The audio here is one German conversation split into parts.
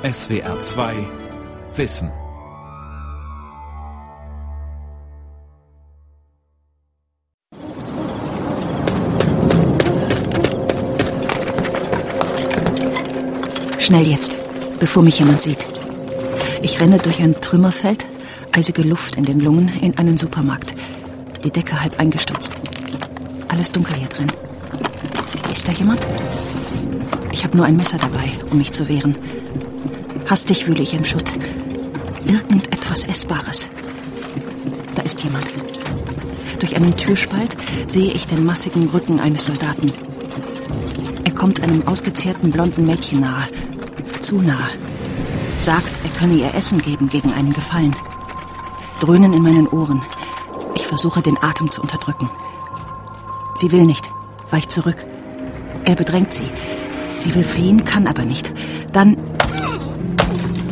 SWR 2 Wissen. Schnell jetzt, bevor mich jemand sieht. Ich renne durch ein Trümmerfeld, eisige Luft in den Lungen, in einen Supermarkt. Die Decke halb eingestürzt. Alles dunkel hier drin. Ist da jemand? Ich habe nur ein Messer dabei, um mich zu wehren. Hastig wühle ich im Schutt. Irgendetwas Essbares. Da ist jemand. Durch einen Türspalt sehe ich den massigen Rücken eines Soldaten. Er kommt einem ausgezehrten blonden Mädchen nahe. Zu nahe. Sagt, er könne ihr Essen geben gegen einen Gefallen. Dröhnen in meinen Ohren. Ich versuche, den Atem zu unterdrücken. Sie will nicht, weicht zurück. Er bedrängt sie. Sie will fliehen, kann aber nicht. Dann.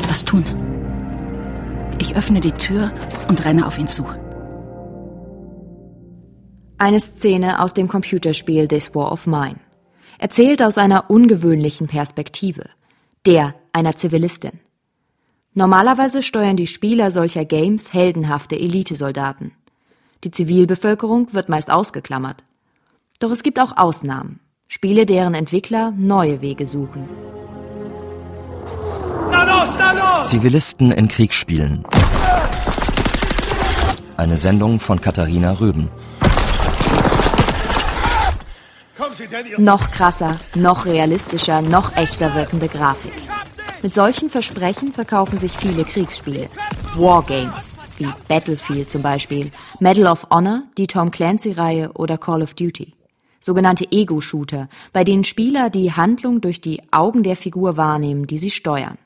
Was tun? Ich öffne die Tür und renne auf ihn zu. Eine Szene aus dem Computerspiel This War of Mine. Erzählt aus einer ungewöhnlichen Perspektive. Der einer Zivilistin. Normalerweise steuern die Spieler solcher Games heldenhafte Elitesoldaten. Die Zivilbevölkerung wird meist ausgeklammert. Doch es gibt auch Ausnahmen. Spiele, deren Entwickler neue Wege suchen. Zivilisten in Kriegsspielen. Eine Sendung von Katharina Röben. Noch krasser, noch realistischer, noch echter wirkende Grafik. Mit solchen Versprechen verkaufen sich viele Kriegsspiele. Wargames, wie Battlefield zum Beispiel, Medal of Honor, die Tom Clancy-Reihe oder Call of Duty sogenannte Ego-Shooter, bei denen Spieler die Handlung durch die Augen der Figur wahrnehmen, die sie steuern.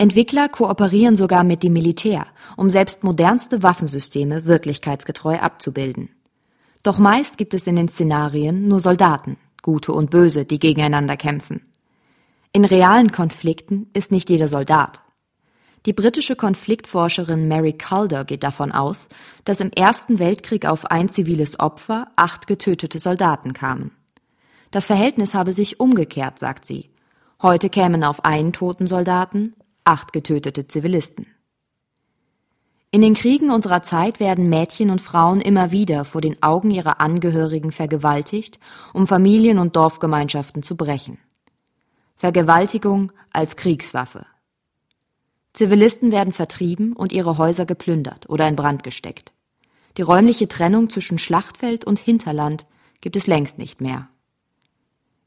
Entwickler kooperieren sogar mit dem Militär, um selbst modernste Waffensysteme wirklichkeitsgetreu abzubilden. Doch meist gibt es in den Szenarien nur Soldaten, gute und böse, die gegeneinander kämpfen. In realen Konflikten ist nicht jeder Soldat. Die britische Konfliktforscherin Mary Calder geht davon aus, dass im Ersten Weltkrieg auf ein ziviles Opfer acht getötete Soldaten kamen. Das Verhältnis habe sich umgekehrt, sagt sie. Heute kämen auf einen toten Soldaten acht getötete Zivilisten. In den Kriegen unserer Zeit werden Mädchen und Frauen immer wieder vor den Augen ihrer Angehörigen vergewaltigt, um Familien und Dorfgemeinschaften zu brechen. Vergewaltigung als Kriegswaffe. Zivilisten werden vertrieben und ihre Häuser geplündert oder in Brand gesteckt. Die räumliche Trennung zwischen Schlachtfeld und Hinterland gibt es längst nicht mehr.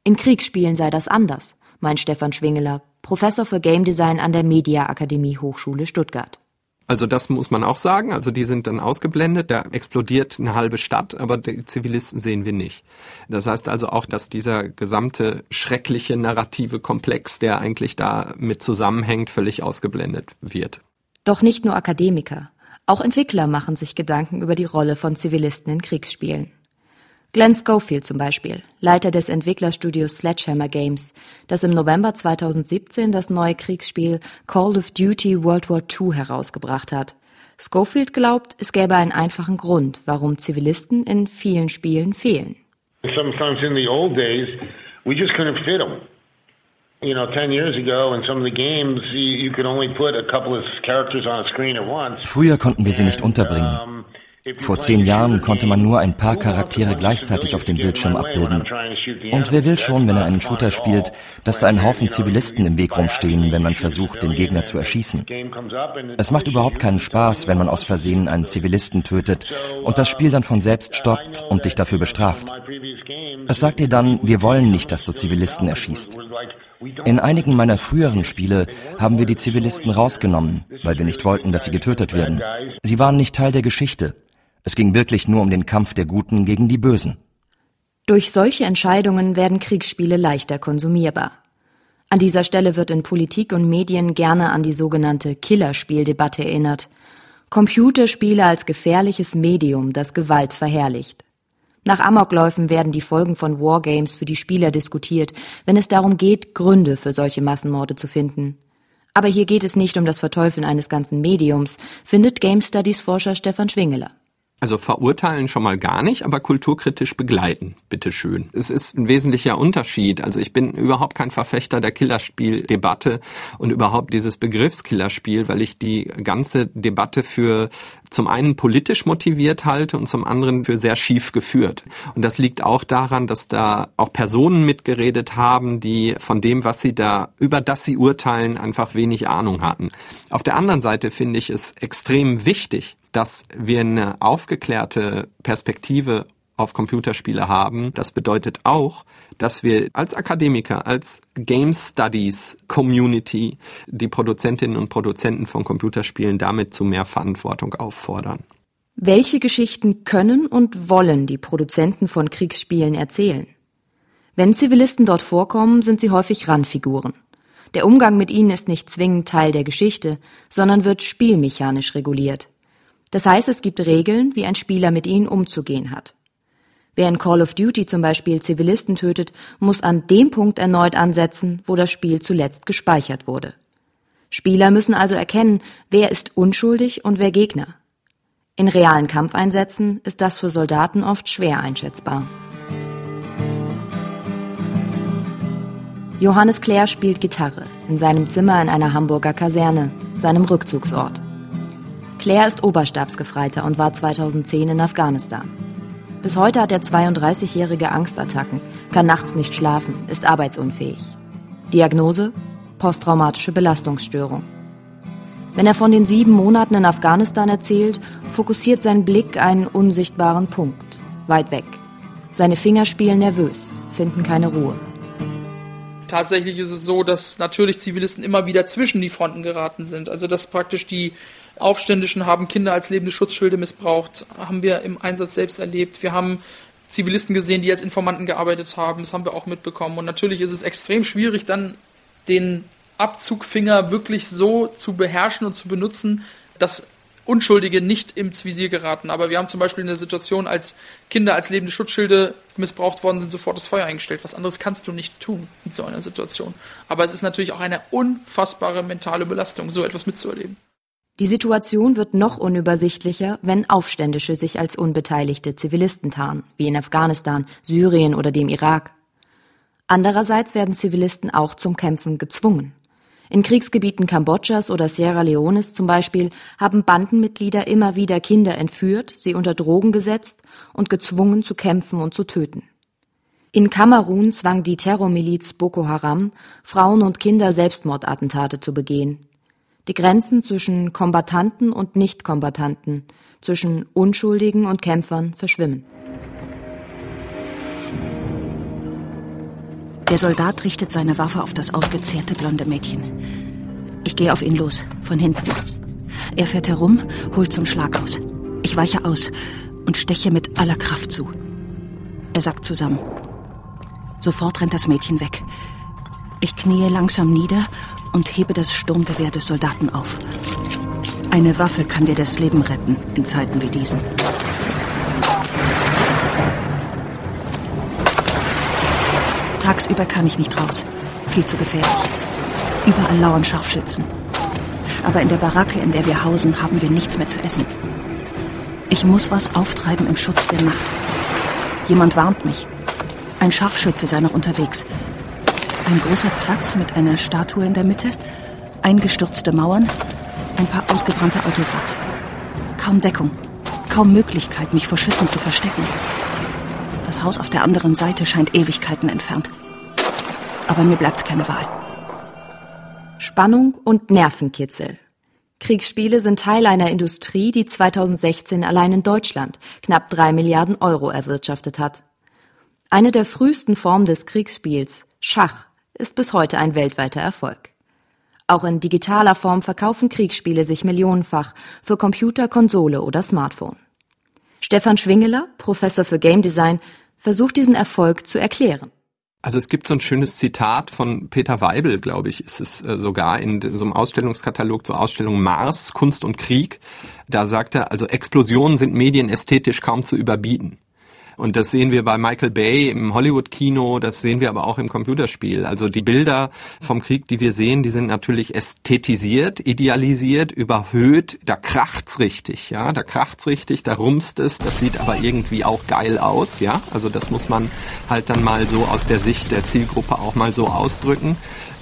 In Kriegsspielen sei das anders, meint Stefan Schwingeler, Professor für Game Design an der Media Akademie Hochschule Stuttgart. Also das muss man auch sagen. Also die sind dann ausgeblendet, da explodiert eine halbe Stadt, aber die Zivilisten sehen wir nicht. Das heißt also auch, dass dieser gesamte schreckliche narrative Komplex, der eigentlich da mit zusammenhängt, völlig ausgeblendet wird. Doch nicht nur Akademiker. Auch Entwickler machen sich Gedanken über die Rolle von Zivilisten in Kriegsspielen. Glenn Schofield zum Beispiel, Leiter des Entwicklerstudios Sledgehammer Games, das im November 2017 das neue Kriegsspiel Call of Duty World War II herausgebracht hat. Schofield glaubt, es gäbe einen einfachen Grund, warum Zivilisten in vielen Spielen fehlen. Sometimes in the old days, we just couldn't fit them. You know, 10 years ago in some of the games, you could only put a couple of characters on a screen at once. Früher konnten wir sie nicht unterbringen. Vor zehn Jahren konnte man nur ein paar Charaktere gleichzeitig auf dem Bildschirm abbilden. Und wer will schon, wenn er einen Shooter spielt, dass da ein Haufen Zivilisten im Weg rumstehen, wenn man versucht, den Gegner zu erschießen. Es macht überhaupt keinen Spaß, wenn man aus Versehen einen Zivilisten tötet und das Spiel dann von selbst stoppt und dich dafür bestraft. Es sagt dir dann, wir wollen nicht, dass du Zivilisten erschießt. In einigen meiner früheren Spiele haben wir die Zivilisten rausgenommen, weil wir nicht wollten, dass sie getötet werden. Sie waren nicht Teil der Geschichte. Es ging wirklich nur um den Kampf der Guten gegen die Bösen. Durch solche Entscheidungen werden Kriegsspiele leichter konsumierbar. An dieser Stelle wird in Politik und Medien gerne an die sogenannte Killerspieldebatte erinnert. Computerspiele als gefährliches Medium, das Gewalt verherrlicht. Nach Amokläufen werden die Folgen von Wargames für die Spieler diskutiert, wenn es darum geht, Gründe für solche Massenmorde zu finden. Aber hier geht es nicht um das Verteufeln eines ganzen Mediums, findet Game Studies Forscher Stefan Schwingeler. Also verurteilen schon mal gar nicht, aber kulturkritisch begleiten, bitteschön. Es ist ein wesentlicher Unterschied. Also ich bin überhaupt kein Verfechter der Killerspieldebatte und überhaupt dieses Begriffs Killerspiel, weil ich die ganze Debatte für zum einen politisch motiviert halte und zum anderen für sehr schief geführt. Und das liegt auch daran, dass da auch Personen mitgeredet haben, die von dem, was sie da, über das sie urteilen, einfach wenig Ahnung hatten. Auf der anderen Seite finde ich es extrem wichtig, dass wir eine aufgeklärte Perspektive auf Computerspiele haben. Das bedeutet auch, dass wir als Akademiker, als Game Studies Community die Produzentinnen und Produzenten von Computerspielen damit zu mehr Verantwortung auffordern. Welche Geschichten können und wollen die Produzenten von Kriegsspielen erzählen? Wenn Zivilisten dort vorkommen, sind sie häufig Randfiguren. Der Umgang mit ihnen ist nicht zwingend Teil der Geschichte, sondern wird spielmechanisch reguliert. Das heißt, es gibt Regeln, wie ein Spieler mit ihnen umzugehen hat. Wer in Call of Duty zum Beispiel Zivilisten tötet, muss an dem Punkt erneut ansetzen, wo das Spiel zuletzt gespeichert wurde. Spieler müssen also erkennen, wer ist unschuldig und wer Gegner. In realen Kampfeinsätzen ist das für Soldaten oft schwer einschätzbar. Johannes Clare spielt Gitarre in seinem Zimmer in einer Hamburger Kaserne, seinem Rückzugsort. Claire ist Oberstabsgefreiter und war 2010 in Afghanistan. Bis heute hat der 32-jährige Angstattacken, kann nachts nicht schlafen, ist arbeitsunfähig. Diagnose? Posttraumatische Belastungsstörung. Wenn er von den sieben Monaten in Afghanistan erzählt, fokussiert sein Blick einen unsichtbaren Punkt, weit weg. Seine Finger spielen nervös, finden keine Ruhe. Tatsächlich ist es so, dass natürlich Zivilisten immer wieder zwischen die Fronten geraten sind. Also dass praktisch die Aufständischen haben Kinder als lebende Schutzschilde missbraucht, haben wir im Einsatz selbst erlebt. Wir haben Zivilisten gesehen, die als Informanten gearbeitet haben, das haben wir auch mitbekommen. Und natürlich ist es extrem schwierig, dann den Abzugfinger wirklich so zu beherrschen und zu benutzen, dass Unschuldige nicht ins Visier geraten. Aber wir haben zum Beispiel eine Situation, als Kinder als lebende Schutzschilde missbraucht worden sind, sofort das Feuer eingestellt. Was anderes kannst du nicht tun in so einer Situation. Aber es ist natürlich auch eine unfassbare mentale Belastung, so etwas mitzuerleben. Die Situation wird noch unübersichtlicher, wenn Aufständische sich als unbeteiligte Zivilisten tarnen, wie in Afghanistan, Syrien oder dem Irak. Andererseits werden Zivilisten auch zum Kämpfen gezwungen. In Kriegsgebieten Kambodschas oder Sierra Leones zum Beispiel haben Bandenmitglieder immer wieder Kinder entführt, sie unter Drogen gesetzt und gezwungen zu kämpfen und zu töten. In Kamerun zwang die Terrormiliz Boko Haram Frauen und Kinder Selbstmordattentate zu begehen. Die Grenzen zwischen Kombattanten und Nichtkombattanten, zwischen Unschuldigen und Kämpfern verschwimmen. Der Soldat richtet seine Waffe auf das ausgezehrte blonde Mädchen. Ich gehe auf ihn los, von hinten. Er fährt herum, holt zum Schlag aus. Ich weiche aus und steche mit aller Kraft zu. Er sackt zusammen. Sofort rennt das Mädchen weg. Ich kniee langsam nieder und hebe das Sturmgewehr des Soldaten auf. Eine Waffe kann dir das Leben retten in Zeiten wie diesen. Tagsüber kann ich nicht raus. Viel zu gefährlich. Überall lauern Scharfschützen. Aber in der Baracke, in der wir hausen, haben wir nichts mehr zu essen. Ich muss was auftreiben im Schutz der Nacht. Jemand warnt mich. Ein Scharfschütze sei noch unterwegs. Ein großer Platz mit einer Statue in der Mitte, eingestürzte Mauern, ein paar ausgebrannte Autowracks. Kaum Deckung, kaum Möglichkeit, mich vor Schüssen zu verstecken. Das Haus auf der anderen Seite scheint Ewigkeiten entfernt. Aber mir bleibt keine Wahl. Spannung und Nervenkitzel. Kriegsspiele sind Teil einer Industrie, die 2016 allein in Deutschland knapp drei Milliarden Euro erwirtschaftet hat. Eine der frühesten Formen des Kriegsspiels, Schach, ist bis heute ein weltweiter Erfolg. Auch in digitaler Form verkaufen Kriegsspiele sich millionenfach für Computer, Konsole oder Smartphone. Stefan Schwingeler, Professor für Game Design, versucht diesen Erfolg zu erklären. Also es gibt so ein schönes Zitat von Peter Weibel, glaube ich, ist es äh, sogar in so einem Ausstellungskatalog zur Ausstellung Mars, Kunst und Krieg. Da sagt er, also Explosionen sind medienästhetisch kaum zu überbieten. Und das sehen wir bei Michael Bay im Hollywood-Kino, das sehen wir aber auch im Computerspiel. Also die Bilder vom Krieg, die wir sehen, die sind natürlich ästhetisiert, idealisiert, überhöht. Da kracht's richtig, ja, da kracht's richtig, da rumst es. Das sieht aber irgendwie auch geil aus, ja. Also das muss man halt dann mal so aus der Sicht der Zielgruppe auch mal so ausdrücken.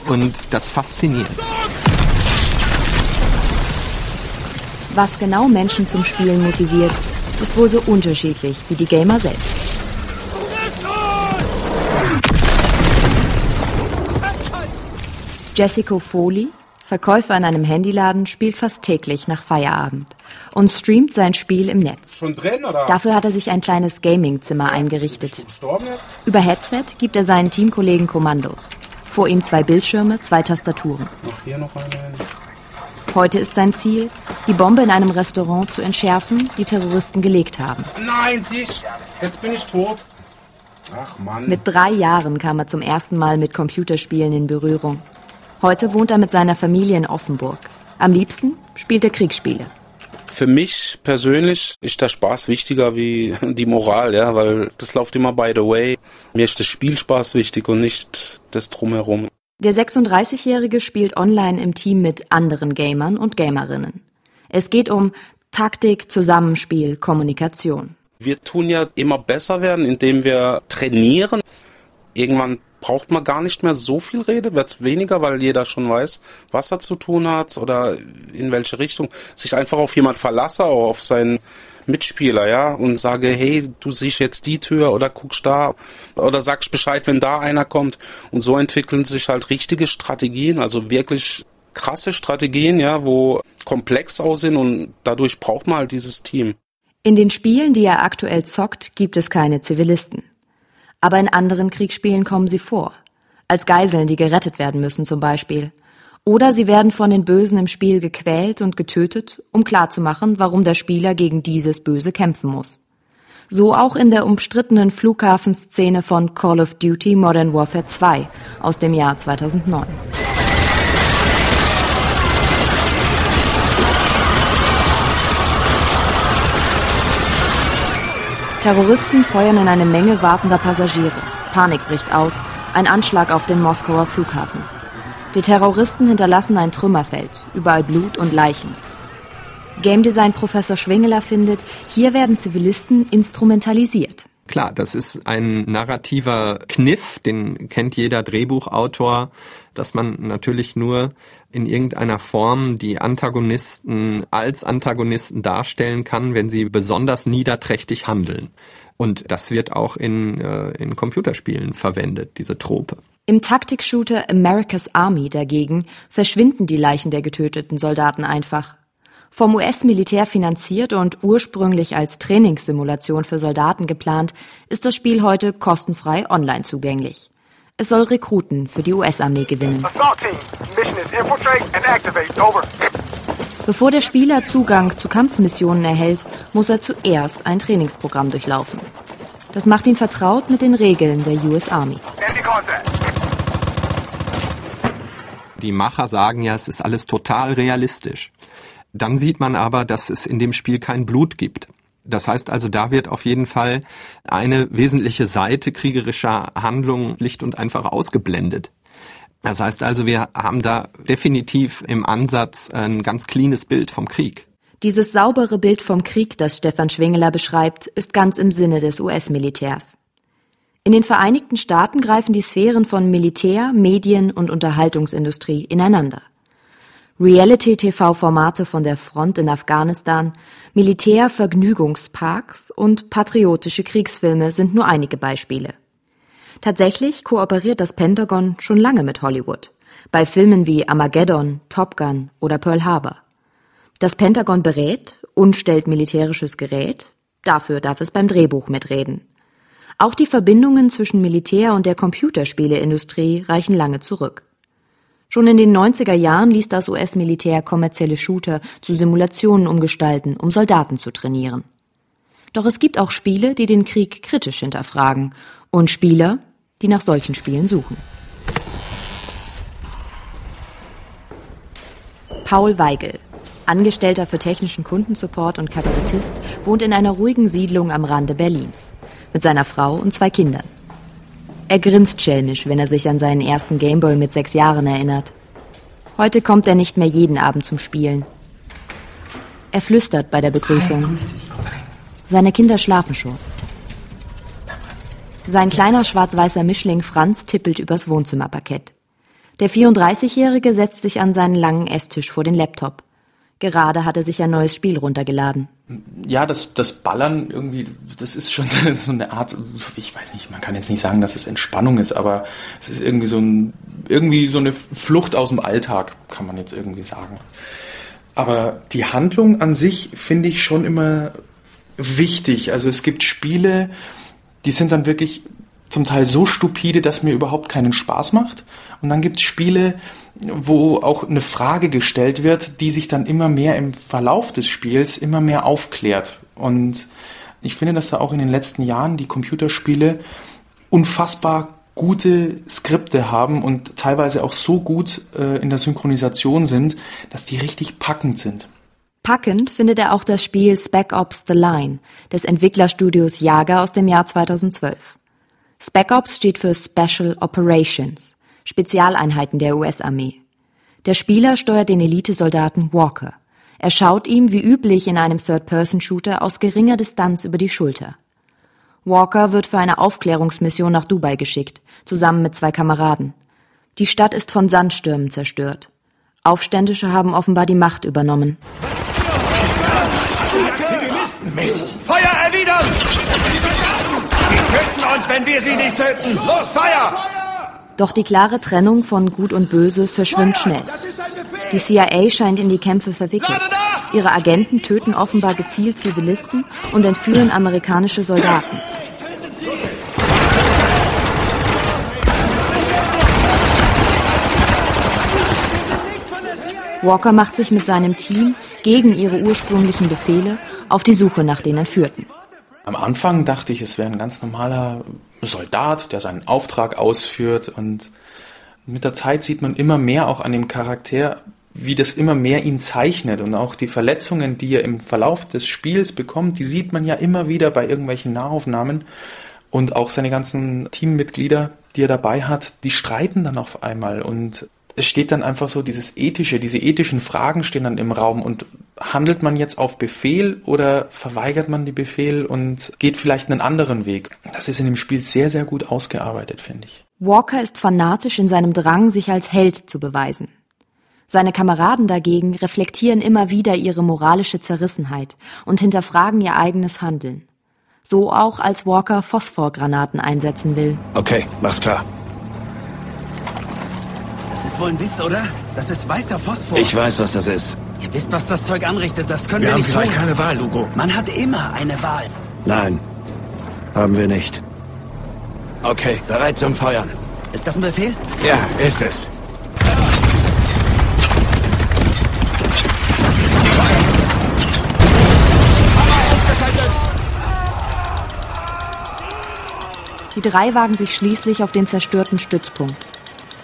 Und das fasziniert. Was genau Menschen zum Spielen motiviert, ist wohl so unterschiedlich wie die Gamer selbst. Jessica Foley, Verkäufer in einem Handyladen, spielt fast täglich nach Feierabend und streamt sein Spiel im Netz. Drin? Dafür hat er sich ein kleines Gaming-Zimmer eingerichtet. Über Headset gibt er seinen Teamkollegen Kommandos. Vor ihm zwei Bildschirme, zwei Tastaturen. Noch hier noch eine. Heute ist sein Ziel, die Bombe in einem Restaurant zu entschärfen, die Terroristen gelegt haben. Nein, siehst jetzt bin ich tot. Ach Mann. Mit drei Jahren kam er zum ersten Mal mit Computerspielen in Berührung. Heute wohnt er mit seiner Familie in Offenburg. Am liebsten spielt er Kriegsspiele. Für mich persönlich ist der Spaß wichtiger wie die Moral, ja, weil das läuft immer by the way. Mir ist der Spielspaß wichtig und nicht das Drumherum. Der 36-Jährige spielt online im Team mit anderen Gamern und Gamerinnen. Es geht um Taktik, Zusammenspiel, Kommunikation. Wir tun ja immer besser werden, indem wir trainieren. Irgendwann braucht man gar nicht mehr so viel Rede, wird es weniger, weil jeder schon weiß, was er zu tun hat oder in welche Richtung. Sich einfach auf jemand verlasse, auf seinen Mitspieler, ja, und sage, hey, du siehst jetzt die Tür oder guckst da oder sagst Bescheid, wenn da einer kommt. Und so entwickeln sich halt richtige Strategien, also wirklich krasse Strategien, ja, wo komplex aussehen und dadurch braucht man halt dieses Team. In den Spielen, die er aktuell zockt, gibt es keine Zivilisten. Aber in anderen Kriegsspielen kommen sie vor. Als Geiseln, die gerettet werden müssen zum Beispiel. Oder sie werden von den Bösen im Spiel gequält und getötet, um klarzumachen, warum der Spieler gegen dieses Böse kämpfen muss. So auch in der umstrittenen Flughafenszene von Call of Duty Modern Warfare 2 aus dem Jahr 2009. Terroristen feuern in eine Menge wartender Passagiere. Panik bricht aus, ein Anschlag auf den Moskauer Flughafen. Die Terroristen hinterlassen ein Trümmerfeld, überall Blut und Leichen. Game Design Professor Schwingeler findet, hier werden Zivilisten instrumentalisiert. Klar, das ist ein narrativer Kniff, den kennt jeder Drehbuchautor, dass man natürlich nur in irgendeiner Form die Antagonisten als Antagonisten darstellen kann, wenn sie besonders niederträchtig handeln. Und das wird auch in, äh, in Computerspielen verwendet, diese Trope. Im Taktikshooter America's Army dagegen verschwinden die Leichen der getöteten Soldaten einfach. Vom US-Militär finanziert und ursprünglich als Trainingssimulation für Soldaten geplant, ist das Spiel heute kostenfrei online zugänglich. Es soll Rekruten für die US-Armee gewinnen. Bevor der Spieler Zugang zu Kampfmissionen erhält, muss er zuerst ein Trainingsprogramm durchlaufen. Das macht ihn vertraut mit den Regeln der US Army. Die Macher sagen ja, es ist alles total realistisch. Dann sieht man aber, dass es in dem Spiel kein Blut gibt. Das heißt also, da wird auf jeden Fall eine wesentliche Seite kriegerischer Handlungen licht und einfach ausgeblendet. Das heißt also, wir haben da definitiv im Ansatz ein ganz cleanes Bild vom Krieg. Dieses saubere Bild vom Krieg, das Stefan Schwingeler beschreibt, ist ganz im Sinne des US-Militärs. In den Vereinigten Staaten greifen die Sphären von Militär, Medien und Unterhaltungsindustrie ineinander. Reality-TV-Formate von der Front in Afghanistan, Militärvergnügungsparks und patriotische Kriegsfilme sind nur einige Beispiele. Tatsächlich kooperiert das Pentagon schon lange mit Hollywood. Bei Filmen wie Armageddon, Top Gun oder Pearl Harbor. Das Pentagon berät und stellt militärisches Gerät. Dafür darf es beim Drehbuch mitreden. Auch die Verbindungen zwischen Militär und der Computerspieleindustrie reichen lange zurück. Schon in den 90er Jahren ließ das US-Militär kommerzielle Shooter zu Simulationen umgestalten, um Soldaten zu trainieren. Doch es gibt auch Spiele, die den Krieg kritisch hinterfragen und Spieler, die nach solchen Spielen suchen. Paul Weigel, Angestellter für technischen Kundensupport und Kabarettist, wohnt in einer ruhigen Siedlung am Rande Berlins. mit seiner Frau und zwei Kindern. Er grinst schelmisch, wenn er sich an seinen ersten Gameboy mit sechs Jahren erinnert. Heute kommt er nicht mehr jeden Abend zum Spielen. Er flüstert bei der Begrüßung. Seine Kinder schlafen schon. Sein kleiner schwarz-weißer Mischling Franz tippelt übers Wohnzimmerparkett. Der 34-Jährige setzt sich an seinen langen Esstisch vor den Laptop. Gerade hat er sich ein neues Spiel runtergeladen. Ja, das, das Ballern irgendwie, das ist schon so eine Art, ich weiß nicht, man kann jetzt nicht sagen, dass es Entspannung ist, aber es ist irgendwie so ein, irgendwie so eine Flucht aus dem Alltag, kann man jetzt irgendwie sagen. Aber die Handlung an sich finde ich schon immer wichtig. Also es gibt Spiele, die sind dann wirklich zum Teil so stupide, dass mir überhaupt keinen Spaß macht. Und dann gibt es Spiele, wo auch eine Frage gestellt wird, die sich dann immer mehr im Verlauf des Spiels immer mehr aufklärt. Und ich finde, dass da auch in den letzten Jahren die Computerspiele unfassbar gute Skripte haben und teilweise auch so gut äh, in der Synchronisation sind, dass die richtig packend sind. Packend findet er auch das Spiel Spec Ops The Line des Entwicklerstudios Jager aus dem Jahr 2012. Spec Ops steht für Special Operations. Spezialeinheiten der US-Armee. Der Spieler steuert den Elitesoldaten Walker. Er schaut ihm wie üblich in einem Third-Person-Shooter aus geringer Distanz über die Schulter. Walker wird für eine Aufklärungsmission nach Dubai geschickt, zusammen mit zwei Kameraden. Die Stadt ist von Sandstürmen zerstört. Aufständische haben offenbar die Macht übernommen. Mist! Feuer erwidern! Sie töten uns, wenn wir sie nicht töten! Los, Feuer! Doch die klare Trennung von Gut und Böse verschwimmt schnell. Die CIA scheint in die Kämpfe verwickelt. Ihre Agenten töten offenbar gezielt Zivilisten und entführen amerikanische Soldaten. Walker macht sich mit seinem Team gegen ihre ursprünglichen Befehle auf die Suche nach den Entführten. Am Anfang dachte ich, es wäre ein ganz normaler Soldat, der seinen Auftrag ausführt. Und mit der Zeit sieht man immer mehr auch an dem Charakter, wie das immer mehr ihn zeichnet. Und auch die Verletzungen, die er im Verlauf des Spiels bekommt, die sieht man ja immer wieder bei irgendwelchen Nahaufnahmen. Und auch seine ganzen Teammitglieder, die er dabei hat, die streiten dann auf einmal. Und es steht dann einfach so, dieses ethische, diese ethischen Fragen stehen dann im Raum und handelt man jetzt auf Befehl oder verweigert man die Befehl und geht vielleicht einen anderen Weg? Das ist in dem Spiel sehr, sehr gut ausgearbeitet, finde ich. Walker ist fanatisch in seinem Drang, sich als Held zu beweisen. Seine Kameraden dagegen reflektieren immer wieder ihre moralische Zerrissenheit und hinterfragen ihr eigenes Handeln. So auch als Walker Phosphorgranaten einsetzen will. Okay, mach's klar. Das ist wohl ein Witz, oder? Das ist weißer Phosphor. Ich weiß, was das ist. Ihr wisst, was das Zeug anrichtet. Das können wir, wir nicht haben vielleicht tun. keine Wahl, Lugo. Man hat immer eine Wahl. Nein, haben wir nicht. Okay, bereit zum Feuern. Ist das ein Befehl? Ja, ist es. Die drei wagen sich schließlich auf den zerstörten Stützpunkt.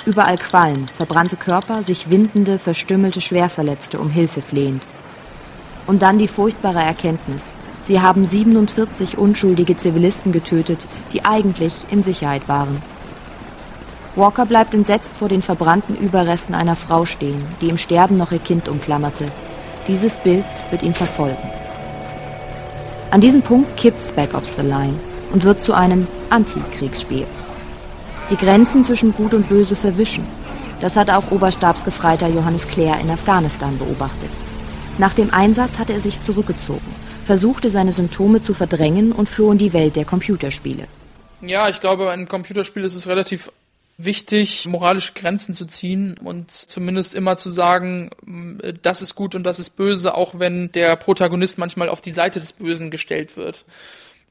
Überall Qualm, verbrannte Körper, sich windende, verstümmelte Schwerverletzte um Hilfe flehend. Und dann die furchtbare Erkenntnis. Sie haben 47 unschuldige Zivilisten getötet, die eigentlich in Sicherheit waren. Walker bleibt entsetzt vor den verbrannten Überresten einer Frau stehen, die im Sterben noch ihr Kind umklammerte. Dieses Bild wird ihn verfolgen. An diesem Punkt kippt Spec Ops The Line und wird zu einem Antikriegsspiel. Die Grenzen zwischen Gut und Böse verwischen. Das hat auch Oberstabsgefreiter Johannes Clare in Afghanistan beobachtet. Nach dem Einsatz hatte er sich zurückgezogen, versuchte seine Symptome zu verdrängen und floh in die Welt der Computerspiele. Ja, ich glaube, ein Computerspiel ist es relativ wichtig, moralische Grenzen zu ziehen und zumindest immer zu sagen, das ist gut und das ist böse, auch wenn der Protagonist manchmal auf die Seite des Bösen gestellt wird.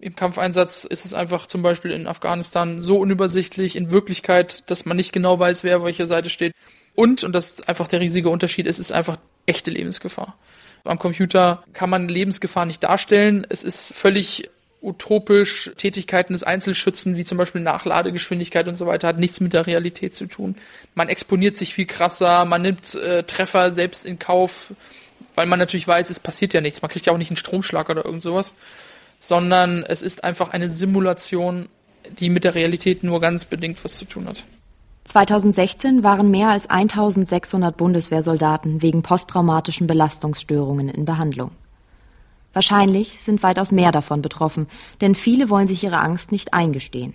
Im Kampfeinsatz ist es einfach zum Beispiel in Afghanistan so unübersichtlich in Wirklichkeit, dass man nicht genau weiß, wer auf welcher Seite steht. Und, und das ist einfach der riesige Unterschied, es ist einfach echte Lebensgefahr. Am Computer kann man Lebensgefahr nicht darstellen. Es ist völlig utopisch. Tätigkeiten des Einzelschützen, wie zum Beispiel Nachladegeschwindigkeit und so weiter, hat nichts mit der Realität zu tun. Man exponiert sich viel krasser, man nimmt äh, Treffer selbst in Kauf, weil man natürlich weiß, es passiert ja nichts. Man kriegt ja auch nicht einen Stromschlag oder irgend sowas sondern es ist einfach eine Simulation, die mit der Realität nur ganz bedingt was zu tun hat. 2016 waren mehr als 1600 Bundeswehrsoldaten wegen posttraumatischen Belastungsstörungen in Behandlung. Wahrscheinlich sind weitaus mehr davon betroffen, denn viele wollen sich ihre Angst nicht eingestehen.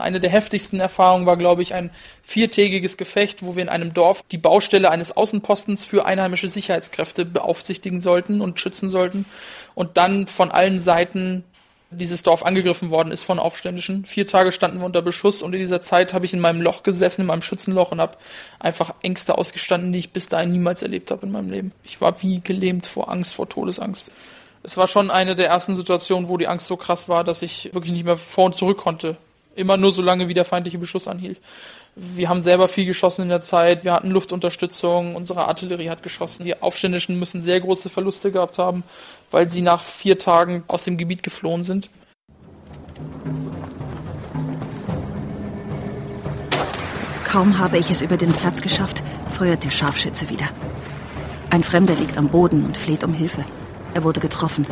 Eine der heftigsten Erfahrungen war, glaube ich, ein viertägiges Gefecht, wo wir in einem Dorf die Baustelle eines Außenpostens für einheimische Sicherheitskräfte beaufsichtigen sollten und schützen sollten und dann von allen Seiten dieses Dorf angegriffen worden ist von Aufständischen. Vier Tage standen wir unter Beschuss und in dieser Zeit habe ich in meinem Loch gesessen, in meinem Schützenloch und habe einfach Ängste ausgestanden, die ich bis dahin niemals erlebt habe in meinem Leben. Ich war wie gelähmt vor Angst, vor Todesangst es war schon eine der ersten Situationen, wo die Angst so krass war, dass ich wirklich nicht mehr vor und zurück konnte. Immer nur so lange, wie der feindliche Beschuss anhielt. Wir haben selber viel geschossen in der Zeit. Wir hatten Luftunterstützung. Unsere Artillerie hat geschossen. Die Aufständischen müssen sehr große Verluste gehabt haben, weil sie nach vier Tagen aus dem Gebiet geflohen sind. Kaum habe ich es über den Platz geschafft, feuert der Scharfschütze wieder. Ein Fremder liegt am Boden und fleht um Hilfe. Er wurde getroffen.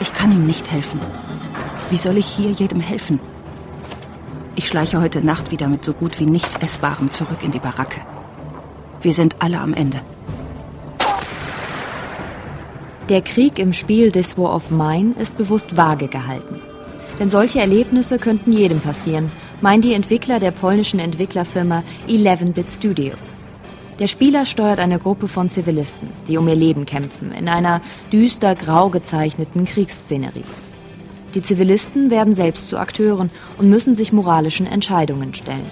Ich kann ihm nicht helfen. Wie soll ich hier jedem helfen? Ich schleiche heute Nacht wieder mit so gut wie nichts Essbarem zurück in die Baracke. Wir sind alle am Ende. Der Krieg im Spiel This War of Mine ist bewusst vage gehalten. Denn solche Erlebnisse könnten jedem passieren, meinen die Entwickler der polnischen Entwicklerfirma 11-Bit Studios. Der Spieler steuert eine Gruppe von Zivilisten, die um ihr Leben kämpfen, in einer düster grau gezeichneten Kriegsszenerie. Die Zivilisten werden selbst zu Akteuren und müssen sich moralischen Entscheidungen stellen.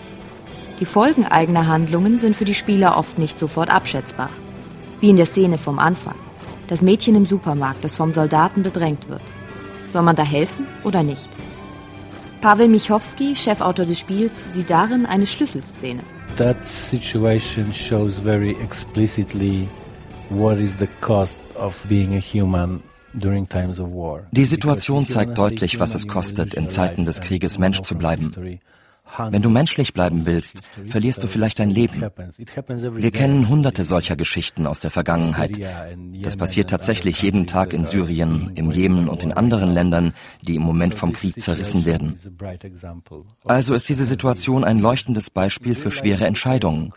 Die Folgen eigener Handlungen sind für die Spieler oft nicht sofort abschätzbar. Wie in der Szene vom Anfang. Das Mädchen im Supermarkt, das vom Soldaten bedrängt wird. Soll man da helfen oder nicht? Pavel Michowski, Chefautor des Spiels, sieht darin eine Schlüsselszene that situation shows very explicitly what is the cost of being a human die Situation zeigt deutlich, was es kostet, in Zeiten des Krieges Mensch zu bleiben. Wenn du menschlich bleiben willst, verlierst du vielleicht dein Leben. Wir kennen hunderte solcher Geschichten aus der Vergangenheit. Das passiert tatsächlich jeden Tag in Syrien, im Jemen und in anderen Ländern, die im Moment vom Krieg zerrissen werden. Also ist diese Situation ein leuchtendes Beispiel für schwere Entscheidungen.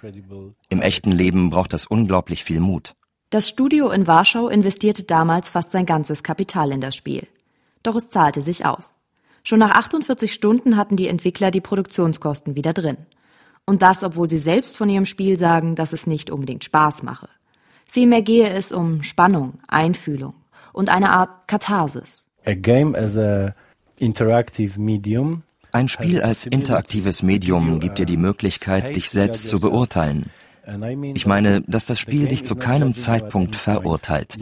Im echten Leben braucht das unglaublich viel Mut. Das Studio in Warschau investierte damals fast sein ganzes Kapital in das Spiel. Doch es zahlte sich aus. Schon nach 48 Stunden hatten die Entwickler die Produktionskosten wieder drin. Und das, obwohl sie selbst von ihrem Spiel sagen, dass es nicht unbedingt Spaß mache. Vielmehr gehe es um Spannung, Einfühlung und eine Art Katharsis. A game as a interactive medium ein Spiel als interaktives Medium gibt dir die Möglichkeit, dich selbst zu beurteilen. Ich meine, dass das Spiel dich zu keinem Zeitpunkt verurteilt.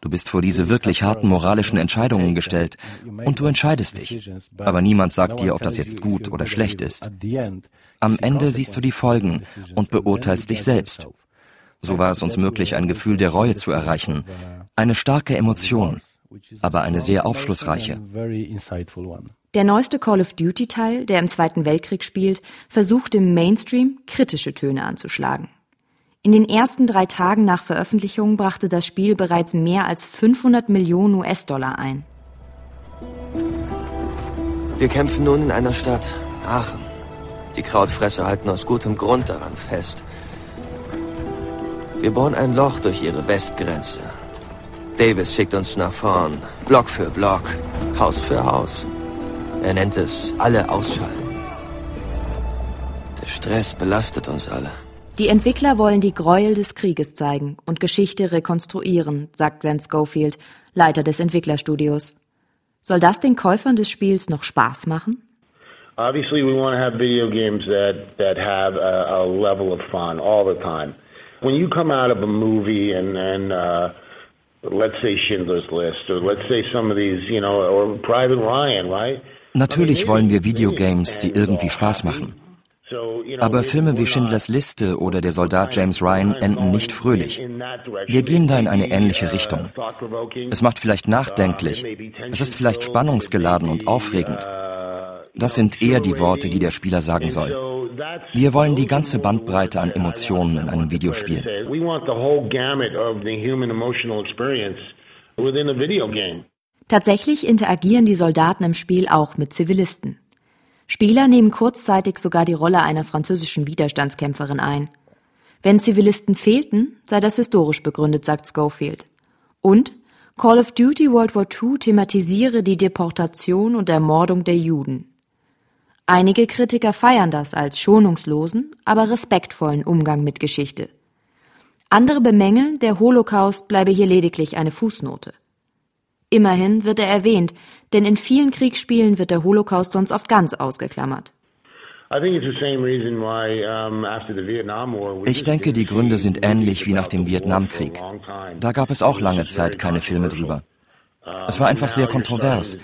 Du bist vor diese wirklich harten moralischen Entscheidungen gestellt und du entscheidest dich. Aber niemand sagt dir, ob das jetzt gut oder schlecht ist. Am Ende siehst du die Folgen und beurteilst dich selbst. So war es uns möglich, ein Gefühl der Reue zu erreichen. Eine starke Emotion, aber eine sehr aufschlussreiche. Der neueste Call of Duty-Teil, der im Zweiten Weltkrieg spielt, versucht im Mainstream kritische Töne anzuschlagen. In den ersten drei Tagen nach Veröffentlichung brachte das Spiel bereits mehr als 500 Millionen US-Dollar ein. Wir kämpfen nun in einer Stadt, Aachen. Die Krautfresser halten aus gutem Grund daran fest. Wir bohren ein Loch durch ihre Westgrenze. Davis schickt uns nach vorn, Block für Block, Haus für Haus. Er nennt es alle ausschalten. Der Stress belastet uns alle. Die Entwickler wollen die Gräuel des Krieges zeigen und Geschichte rekonstruieren, sagt Glenn Schofield, Leiter des Entwicklerstudios. Soll das den Käufern des Spiels noch Spaß machen? Obviously we want to have video games that that have a, a level of fun all the time. When you come out of a movie and and uh, let's say Schindler's List or let's say some of these, you know, or Private Ryan, right? Natürlich wollen wir Videogames, die irgendwie Spaß machen. Aber Filme wie Schindlers Liste oder Der Soldat James Ryan enden nicht fröhlich. Wir gehen da in eine ähnliche Richtung. Es macht vielleicht nachdenklich, es ist vielleicht spannungsgeladen und aufregend. Das sind eher die Worte, die der Spieler sagen soll. Wir wollen die ganze Bandbreite an Emotionen in einem Videospiel. Tatsächlich interagieren die Soldaten im Spiel auch mit Zivilisten. Spieler nehmen kurzzeitig sogar die Rolle einer französischen Widerstandskämpferin ein. Wenn Zivilisten fehlten, sei das historisch begründet, sagt Schofield. Und Call of Duty World War II thematisiere die Deportation und Ermordung der Juden. Einige Kritiker feiern das als schonungslosen, aber respektvollen Umgang mit Geschichte. Andere bemängeln, der Holocaust bleibe hier lediglich eine Fußnote. Immerhin wird er erwähnt, denn in vielen Kriegsspielen wird der Holocaust sonst oft ganz ausgeklammert. Ich denke, die Gründe sind ähnlich wie nach dem Vietnamkrieg. Da gab es auch lange Zeit keine Filme drüber. Es war einfach sehr kontrovers.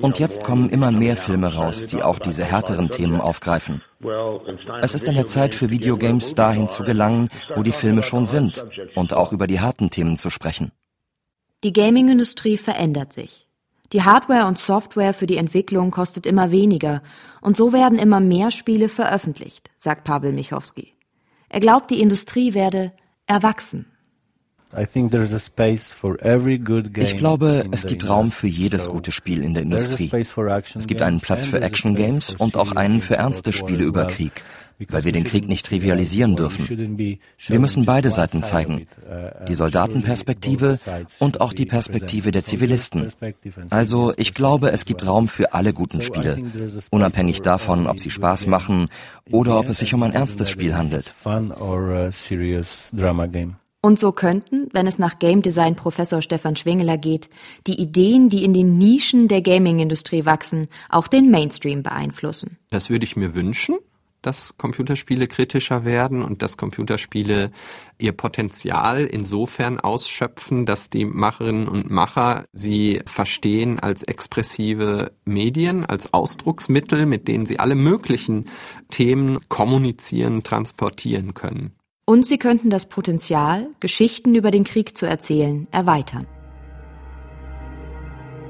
Und jetzt kommen immer mehr Filme raus, die auch diese härteren Themen aufgreifen. Es ist an der Zeit für Videogames dahin zu gelangen, wo die Filme schon sind und auch über die harten Themen zu sprechen. Die Gaming-Industrie verändert sich. Die Hardware und Software für die Entwicklung kostet immer weniger und so werden immer mehr Spiele veröffentlicht, sagt Pavel Michowski. Er glaubt, die Industrie werde erwachsen. Ich glaube, es gibt Raum für jedes gute Spiel in der Industrie. Es gibt einen Platz für Action-Games und auch einen für ernste Spiele über Krieg, weil wir den Krieg nicht trivialisieren dürfen. Wir müssen beide Seiten zeigen, uh, die Soldatenperspektive und auch die Perspektive der Zivilisten. Also ich glaube, es gibt Raum für alle guten Spiele, unabhängig davon, ob sie Spaß machen oder ob es sich um ein ernstes Spiel handelt. Und so könnten, wenn es nach Game Design Professor Stefan Schwingeler geht, die Ideen, die in den Nischen der Gaming-Industrie wachsen, auch den Mainstream beeinflussen. Das würde ich mir wünschen, dass Computerspiele kritischer werden und dass Computerspiele ihr Potenzial insofern ausschöpfen, dass die Macherinnen und Macher sie verstehen als expressive Medien, als Ausdrucksmittel, mit denen sie alle möglichen Themen kommunizieren, transportieren können. Und sie könnten das Potenzial, Geschichten über den Krieg zu erzählen, erweitern.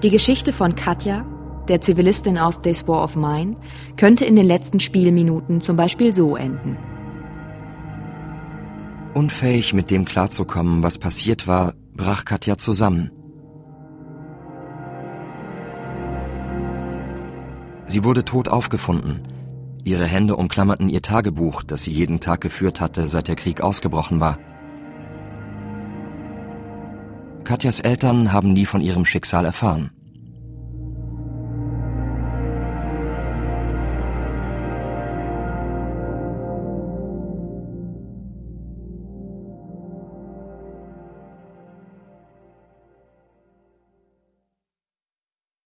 Die Geschichte von Katja, der Zivilistin aus This War of Mine, könnte in den letzten Spielminuten zum Beispiel so enden. Unfähig mit dem klarzukommen, was passiert war, brach Katja zusammen. Sie wurde tot aufgefunden, Ihre Hände umklammerten ihr Tagebuch, das sie jeden Tag geführt hatte, seit der Krieg ausgebrochen war. Katjas Eltern haben nie von ihrem Schicksal erfahren.